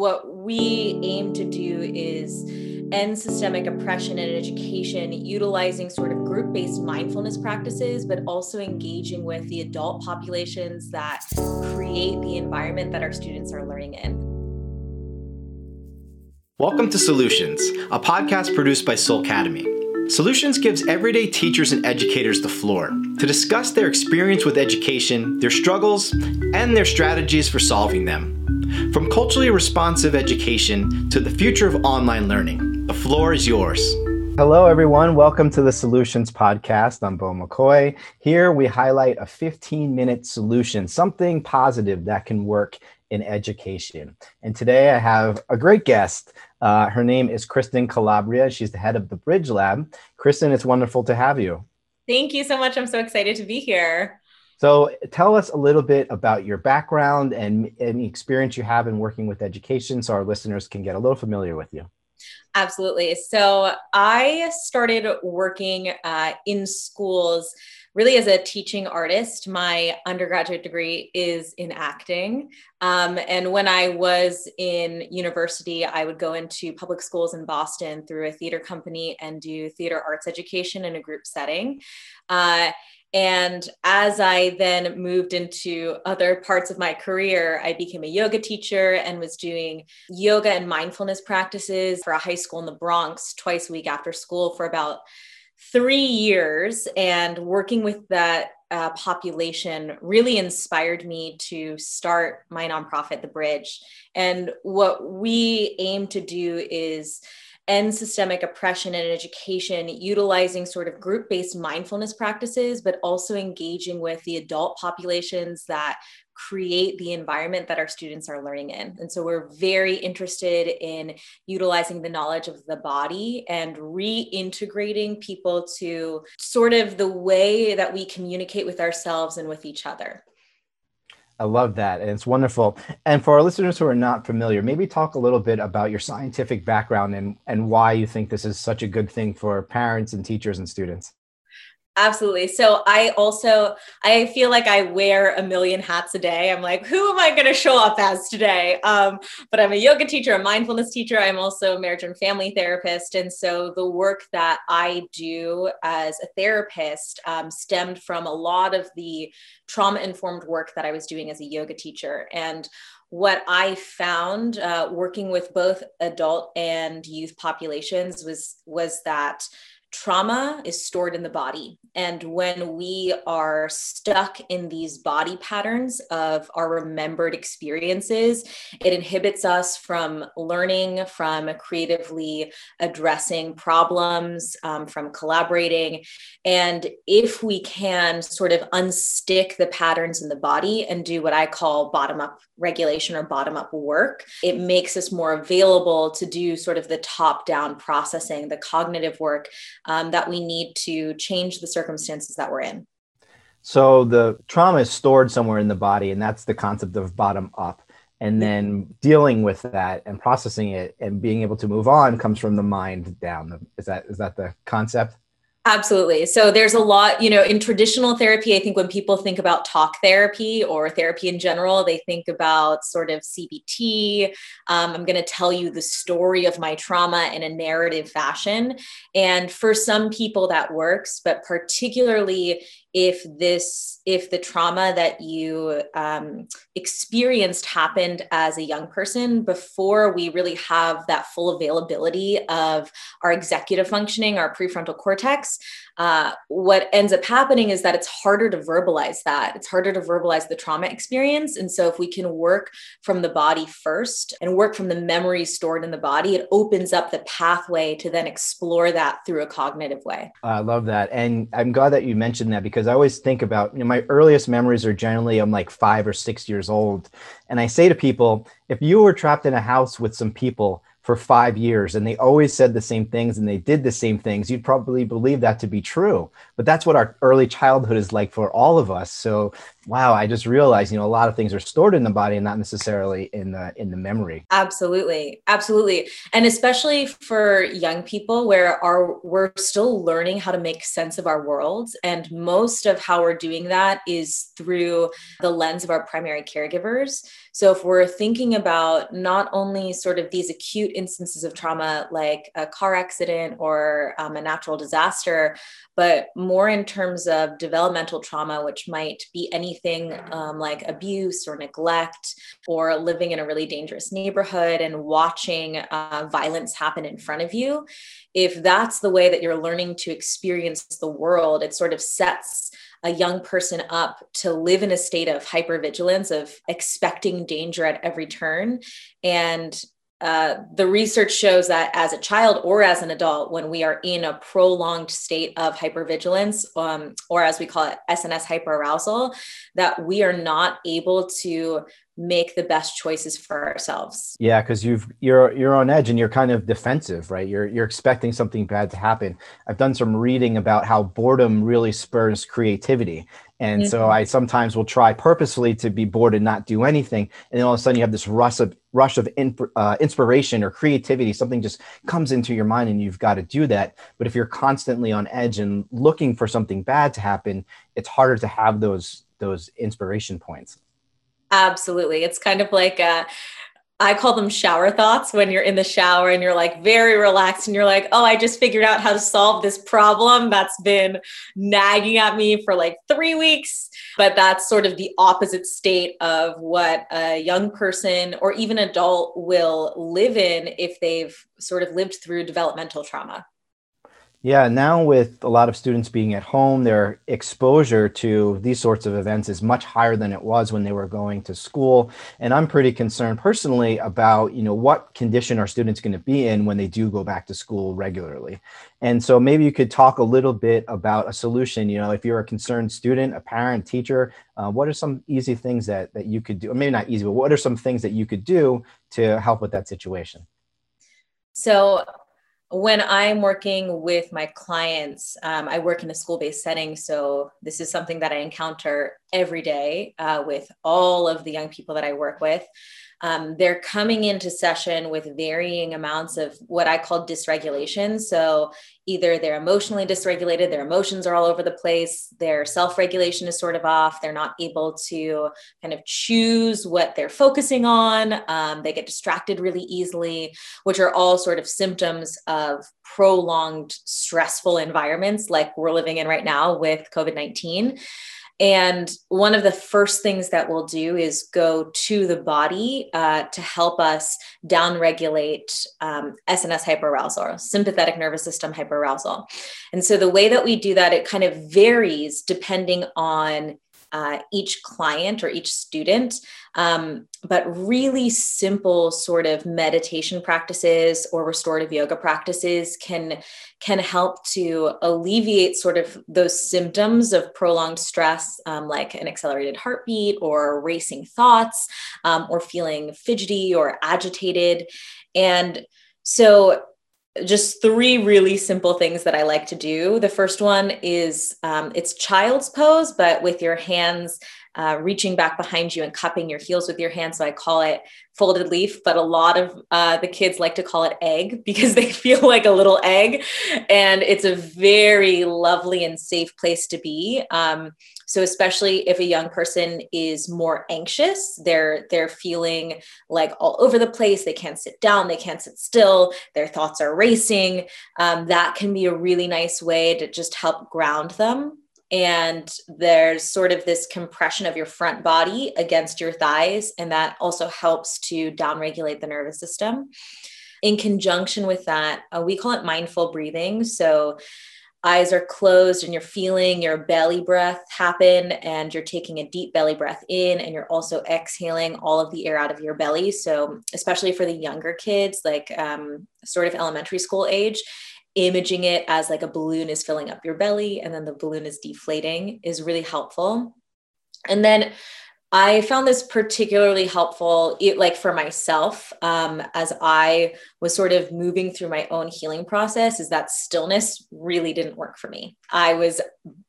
what we aim to do is end systemic oppression in education utilizing sort of group based mindfulness practices, but also engaging with the adult populations that create the environment that our students are learning in. Welcome to Solutions, a podcast produced by Soul Academy. Solutions gives everyday teachers and educators the floor to discuss their experience with education, their struggles, and their strategies for solving them. From culturally responsive education to the future of online learning, the floor is yours. Hello, everyone. Welcome to the Solutions Podcast. I'm Bo McCoy. Here we highlight a 15 minute solution, something positive that can work in education. And today I have a great guest. Uh, her name is Kristin Calabria. She's the head of the Bridge Lab. Kristin, it's wonderful to have you. Thank you so much. I'm so excited to be here. So, tell us a little bit about your background and any experience you have in working with education so our listeners can get a little familiar with you. Absolutely. So, I started working uh, in schools really as a teaching artist. My undergraduate degree is in acting. Um, and when I was in university, I would go into public schools in Boston through a theater company and do theater arts education in a group setting. Uh, and as I then moved into other parts of my career, I became a yoga teacher and was doing yoga and mindfulness practices for a high school in the Bronx twice a week after school for about three years and working with that uh, population really inspired me to start my nonprofit, The Bridge. And what we aim to do is end systemic oppression in education utilizing sort of group based mindfulness practices, but also engaging with the adult populations that create the environment that our students are learning in. And so we're very interested in utilizing the knowledge of the body and reintegrating people to sort of the way that we communicate with ourselves and with each other. I love that. And it's wonderful. And for our listeners who are not familiar, maybe talk a little bit about your scientific background and, and why you think this is such a good thing for parents and teachers and students. Absolutely. So I also I feel like I wear a million hats a day. I'm like, who am I going to show up as today? Um, but I'm a yoga teacher, a mindfulness teacher. I'm also a marriage and family therapist, and so the work that I do as a therapist um, stemmed from a lot of the trauma informed work that I was doing as a yoga teacher. And what I found uh, working with both adult and youth populations was was that trauma is stored in the body. And when we are stuck in these body patterns of our remembered experiences, it inhibits us from learning, from creatively addressing problems, um, from collaborating. And if we can sort of unstick the patterns in the body and do what I call bottom up regulation or bottom up work, it makes us more available to do sort of the top down processing, the cognitive work um, that we need to change the circumstances that we're in. So the trauma is stored somewhere in the body, and that's the concept of bottom up. And then dealing with that and processing it and being able to move on comes from the mind down. Is that is that the concept? Absolutely. So there's a lot, you know, in traditional therapy, I think when people think about talk therapy or therapy in general, they think about sort of CBT. Um, I'm going to tell you the story of my trauma in a narrative fashion. And for some people that works, but particularly if this if the trauma that you um, experienced happened as a young person before we really have that full availability of our executive functioning our prefrontal cortex uh, what ends up happening is that it's harder to verbalize that. It's harder to verbalize the trauma experience. And so, if we can work from the body first and work from the memories stored in the body, it opens up the pathway to then explore that through a cognitive way. I love that. And I'm glad that you mentioned that because I always think about, you know, my earliest memories are generally I'm like five or six years old. And I say to people, if you were trapped in a house with some people, for five years and they always said the same things and they did the same things, you'd probably believe that to be true. But that's what our early childhood is like for all of us. So wow i just realized you know a lot of things are stored in the body and not necessarily in the in the memory. Absolutely. Absolutely. And especially for young people where our we're still learning how to make sense of our worlds and most of how we're doing that is through the lens of our primary caregivers. So if we're thinking about not only sort of these acute instances of trauma like a car accident or um, a natural disaster but more in terms of developmental trauma which might be anything um, like abuse or neglect or living in a really dangerous neighborhood and watching uh, violence happen in front of you, if that's the way that you're learning to experience the world, it sort of sets a young person up to live in a state of hypervigilance, of expecting danger at every turn. And uh, the research shows that as a child or as an adult, when we are in a prolonged state of hypervigilance, um, or as we call it, SNS hyperarousal, that we are not able to make the best choices for ourselves. Yeah, because you've you're you're on edge and you're kind of defensive, right? You're you're expecting something bad to happen. I've done some reading about how boredom really spurs creativity. And mm-hmm. so I sometimes will try purposefully to be bored and not do anything. And then all of a sudden you have this rush of rush of in, uh, inspiration or creativity. Something just comes into your mind and you've got to do that. But if you're constantly on edge and looking for something bad to happen, it's harder to have those those inspiration points. Absolutely. It's kind of like uh, I call them shower thoughts when you're in the shower and you're like very relaxed and you're like, oh, I just figured out how to solve this problem that's been nagging at me for like three weeks. But that's sort of the opposite state of what a young person or even adult will live in if they've sort of lived through developmental trauma. Yeah, now with a lot of students being at home, their exposure to these sorts of events is much higher than it was when they were going to school. And I'm pretty concerned personally about, you know, what condition are students going to be in when they do go back to school regularly. And so maybe you could talk a little bit about a solution. You know, if you're a concerned student, a parent, teacher, uh, what are some easy things that that you could do? Or maybe not easy, but what are some things that you could do to help with that situation? So when I'm working with my clients, um, I work in a school based setting. So this is something that I encounter every day uh, with all of the young people that I work with um, they're coming into session with varying amounts of what I call dysregulation. So either they're emotionally dysregulated, their emotions are all over the place, their self regulation is sort of off, they're not able to kind of choose what they're focusing on, um, they get distracted really easily, which are all sort of symptoms of prolonged stressful environments like we're living in right now with COVID 19. And one of the first things that we'll do is go to the body uh, to help us downregulate um, SNS hyperarousal, sympathetic nervous system hyperarousal. And so the way that we do that, it kind of varies depending on uh, each client or each student, um, but really simple sort of meditation practices or restorative yoga practices can can help to alleviate sort of those symptoms of prolonged stress, um, like an accelerated heartbeat or racing thoughts, um, or feeling fidgety or agitated, and so just three really simple things that I like to do. The first one is um, it's child's pose, but with your hands uh, reaching back behind you and cupping your heels with your hands. So I call it folded leaf, but a lot of uh, the kids like to call it egg because they feel like a little egg. And it's a very lovely and safe place to be. Um, so especially if a young person is more anxious, they're they're feeling like all over the place. They can't sit down. They can't sit still. Their thoughts are racing. Um, that can be a really nice way to just help ground them and there's sort of this compression of your front body against your thighs and that also helps to downregulate the nervous system. In conjunction with that uh, we call it mindful breathing. So eyes are closed and you're feeling your belly breath happen and you're taking a deep belly breath in and you're also exhaling all of the air out of your belly. So especially for the younger kids like um, sort of elementary school age imaging it as like a balloon is filling up your belly and then the balloon is deflating is really helpful. And then I found this particularly helpful, like for myself, um, as I was sort of moving through my own healing process, is that stillness really didn't work for me. I was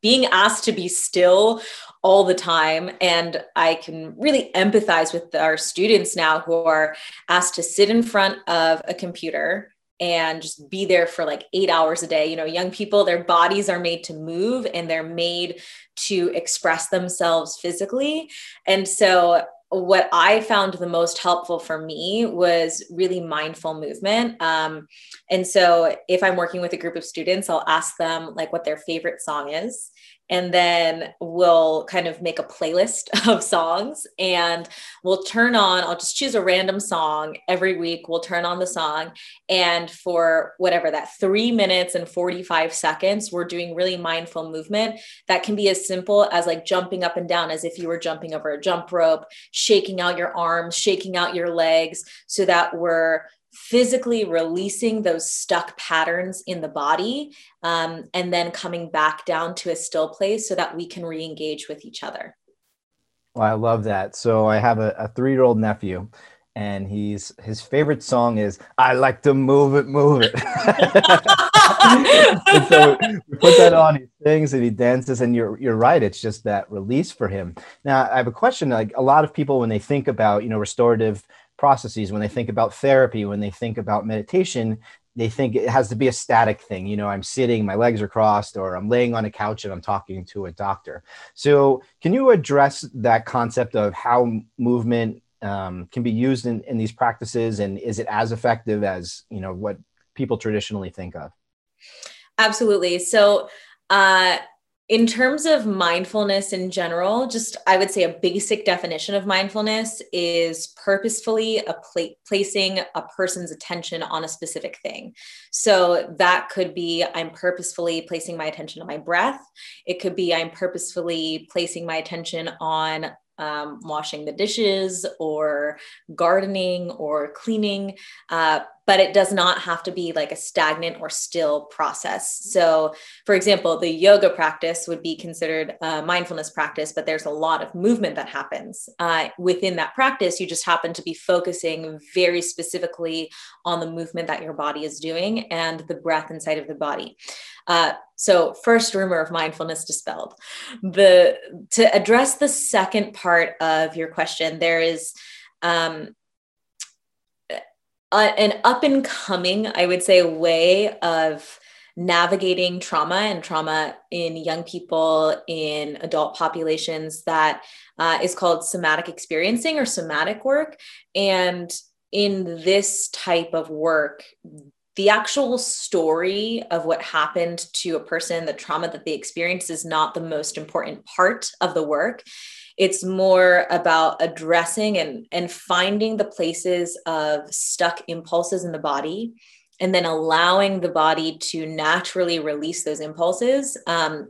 being asked to be still all the time. And I can really empathize with our students now who are asked to sit in front of a computer and just be there for like eight hours a day. You know, young people, their bodies are made to move and they're made to express themselves physically. And so what I found the most helpful for me was really mindful movement. Um, and so if I'm working with a group of students, I'll ask them like what their favorite song is and then we'll kind of make a playlist of songs and we'll turn on i'll just choose a random song. Every week we'll turn on the song. And for whatever that 3 minutes and 45 seconds we're doing really mindful movement that can be as simple as like jumping up and down as if you were jumping over a jump rope shaking out your arms shaking out your legs so that we're physically releasing those stuck patterns in the body um, and then coming back down to a still place so that we can re-engage with each other. Well i love that. So i have a, a three-year-old nephew and he's his favorite song is i like to move it move it. So we put that on he sings and he dances and you're you're right it's just that release for him. Now i have a question like a lot of people when they think about you know restorative processes when they think about therapy when they think about meditation they think it has to be a static thing. You know i'm sitting my legs are crossed or i'm laying on a couch and i'm talking to a doctor. So can you address that concept of how movement um, can be used in, in these practices? And is it as effective as you know what people traditionally think of? Absolutely. So uh, in terms of mindfulness in general, just I would say a basic definition of mindfulness is purposefully a pla- placing a person's attention on a specific thing. So that could be I'm purposefully placing my attention on my breath. It could be I'm purposefully placing my attention on um, washing the dishes or gardening or cleaning. Uh, but it does not have to be like a stagnant or still process. So, for example, the yoga practice would be considered a mindfulness practice, but there's a lot of movement that happens. Uh, within that practice, you just happen to be focusing very specifically on the movement that your body is doing and the breath inside of the body. Uh, so, first rumor of mindfulness dispelled. The to address the second part of your question, there is um, uh, an up and coming, I would say, way of navigating trauma and trauma in young people in adult populations that uh, is called somatic experiencing or somatic work. And in this type of work, the actual story of what happened to a person, the trauma that they experienced, is not the most important part of the work. It's more about addressing and and finding the places of stuck impulses in the body and then allowing the body to naturally release those impulses um,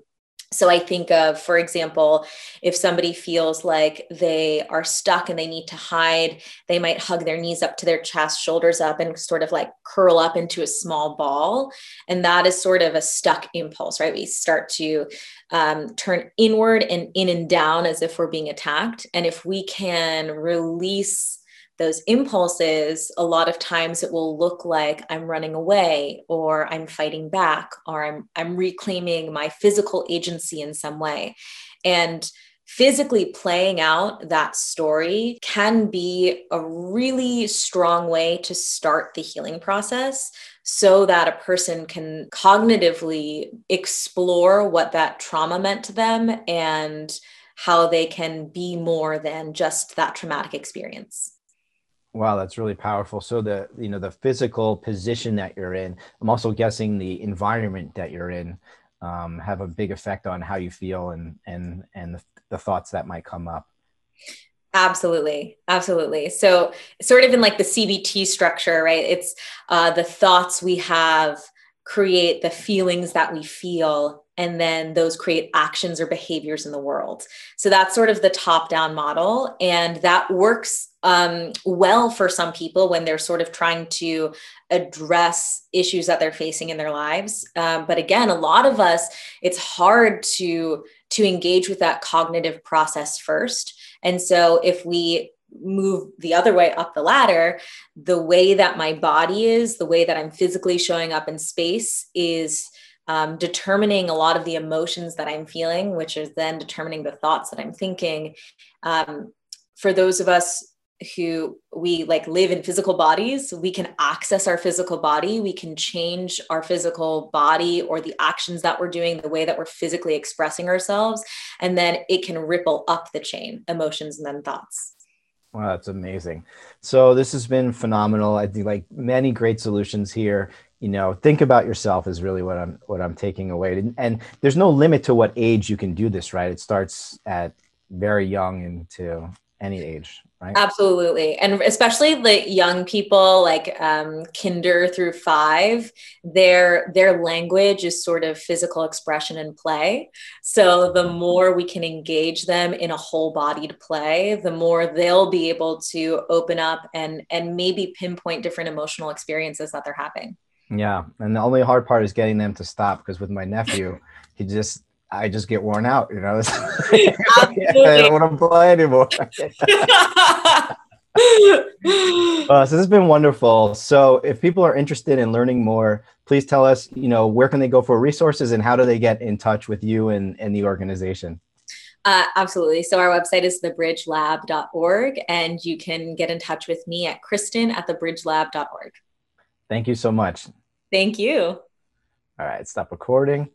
so I think of, for example, if somebody feels like they are stuck and they need to hide, they might hug their knees up to their chest, shoulders up, and sort of like curl up into a small ball. And that is sort of a stuck impulse, right? We start to um, turn inward and in and down as if we're being attacked. And if we can release those impulses, a lot of times it will look like I'm running away or I'm fighting back or I'm, I'm reclaiming my physical agency in some way. And physically playing out that story can be a really strong way to start the healing process so that a person can cognitively explore what that trauma meant to them and how they can be more than just that traumatic experience. Wow, that's really powerful. So the you know the physical position that you're in, I'm also guessing the environment that you're in um, have a big effect on how you feel and and and the, the thoughts that might come up. Absolutely, absolutely. So sort of in like the CBT structure, right? It's uh, the thoughts we have create the feelings that we feel and then those create actions or behaviors in the world. So that's sort of the top down model and that works um, well for some people when they're sort of trying to address issues that they're facing in their lives. Um, but again a lot of us it's hard to to engage with that cognitive process first. And so if we move the other way up the ladder, the way that my body is, the way that I'm physically showing up in space is um, determining a lot of the emotions that I'm feeling, which is then determining the thoughts that I'm thinking. Um, for those of us who we like live in physical bodies we can access our physical body. We can change our physical body or the actions that we're doing the way that we're physically expressing ourselves and then it can ripple up the chain emotions and then thoughts. Wow that's amazing. So this has been phenomenal. I think like many great solutions here you know think about yourself is really what i'm what i'm taking away. And, and there's no limit to what age you can do this right? It starts at very young into any age right? Absolutely. And especially the young people like um, kinder through five their their language is sort of physical expression and play. So the more we can engage them in a whole bodied play the more they'll be able to open up and and maybe pinpoint different emotional experiences that they're having yeah and the only hard part is getting them to stop because with my nephew he just I just get worn out, you know. I don't want to play anymore. uh, so this has been wonderful. So if people are interested in learning more, please tell us, you know, where can they go for resources and how do they get in touch with you and, and the organization? Uh, absolutely. So our website is thebridgelab.org and you can get in touch with me at Kristin at thebridgelab.org. Thank you so much. Thank you. All right, stop recording.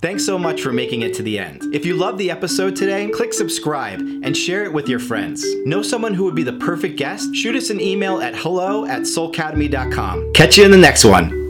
Thanks so much for making it to the end. If you loved the episode today, click subscribe and share it with your friends. Know someone who would be the perfect guest? Shoot us an email at hello at soulacademy.com. Catch you in the next one.